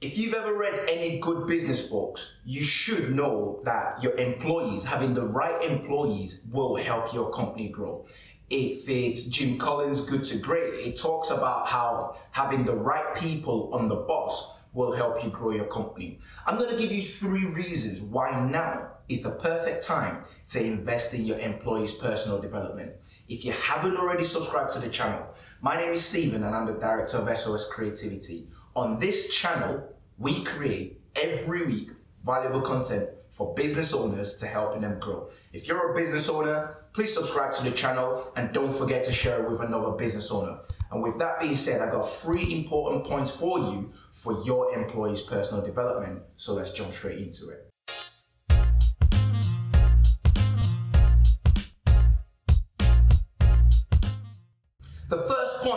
If you've ever read any good business books, you should know that your employees, having the right employees, will help your company grow. If it's Jim Collins' Good to Great, it talks about how having the right people on the boss will help you grow your company. I'm going to give you three reasons why now is the perfect time to invest in your employees' personal development. If you haven't already subscribed to the channel, my name is Stephen and I'm the director of SOS Creativity. On this channel, we create every week valuable content for business owners to helping them grow. If you're a business owner, please subscribe to the channel and don't forget to share it with another business owner. And with that being said, I've got three important points for you for your employees' personal development. So let's jump straight into it.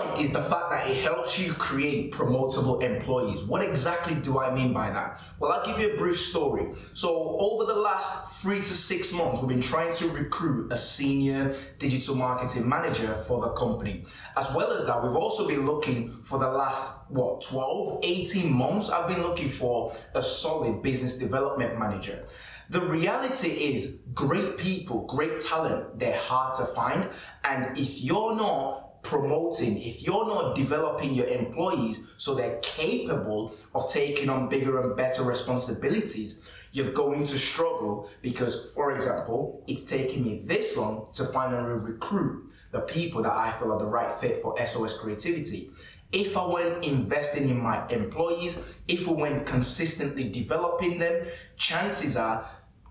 Point is the fact that it helps you create promotable employees. What exactly do I mean by that? Well, I'll give you a brief story. So, over the last three to six months, we've been trying to recruit a senior digital marketing manager for the company. As well as that, we've also been looking for the last, what, 12, 18 months, I've been looking for a solid business development manager. The reality is, great people, great talent, they're hard to find. And if you're not promoting, if you're not developing your employees so they're capable of taking on bigger and better responsibilities, you're going to struggle because, for example, it's taking me this long to finally recruit the people that I feel are the right fit for SOS creativity. If I went investing in my employees, if we went consistently developing them, chances are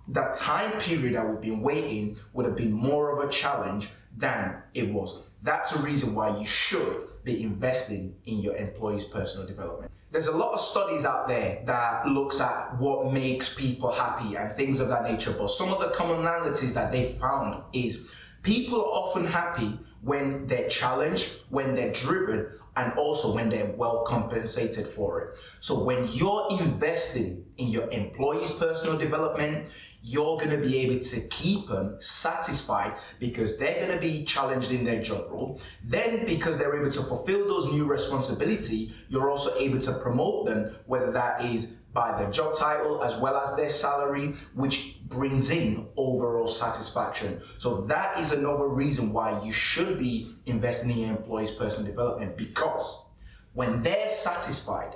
that time period that we've been waiting would have been more of a challenge than it was. That's a reason why you should be investing in your employees' personal development. There's a lot of studies out there that looks at what makes people happy and things of that nature, but some of the commonalities that they found is people are often happy when they're challenged, when they're driven, and also when they're well compensated for it. So when you're investing in your employees' personal development, you're going to be able to keep them satisfied because they're going to be challenged in their job role. Then, because they're able to fulfill those new responsibility, you're also able to promote them, whether that is by their job title as well as their salary, which brings in overall satisfaction. So that is another reason why you should be investing in your employees' personal development because when they're satisfied,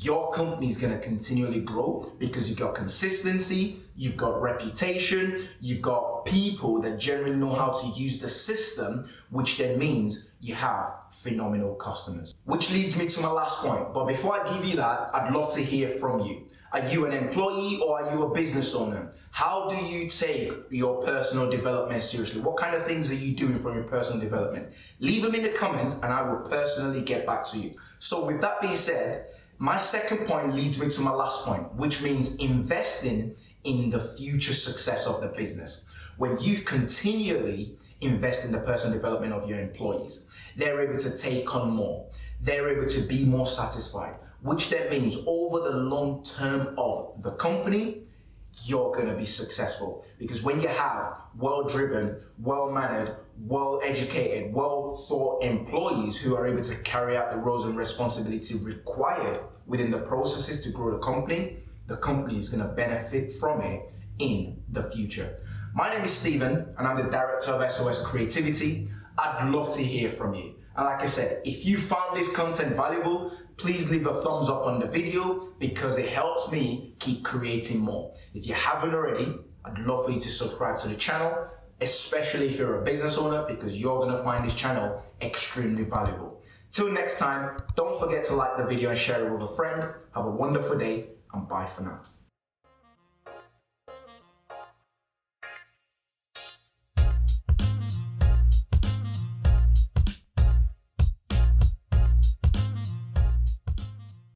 your company is going to continually grow because you've got consistency, you've got reputation, you've got people that generally know how to use the system, which then means you have phenomenal customers. Which leads me to my last point. But before I give you that, I'd love to hear from you. Are you an employee or are you a business owner? How do you take your personal development seriously? What kind of things are you doing for your personal development? Leave them in the comments and I will personally get back to you. So, with that being said, my second point leads me to my last point, which means investing in the future success of the business. When you continually invest in the personal development of your employees, they're able to take on more. They're able to be more satisfied, which then means over the long term of the company, you're going to be successful. Because when you have well driven, well mannered, well educated, well thought employees who are able to carry out the roles and responsibility required within the processes to grow the company, the company is going to benefit from it in the future. My name is Stephen, and I'm the director of SOS Creativity. I'd love to hear from you. And like I said, if you found this content valuable, please leave a thumbs up on the video because it helps me keep creating more. If you haven't already, I'd love for you to subscribe to the channel, especially if you're a business owner, because you're going to find this channel extremely valuable. Till next time, don't forget to like the video and share it with a friend. Have a wonderful day and bye for now.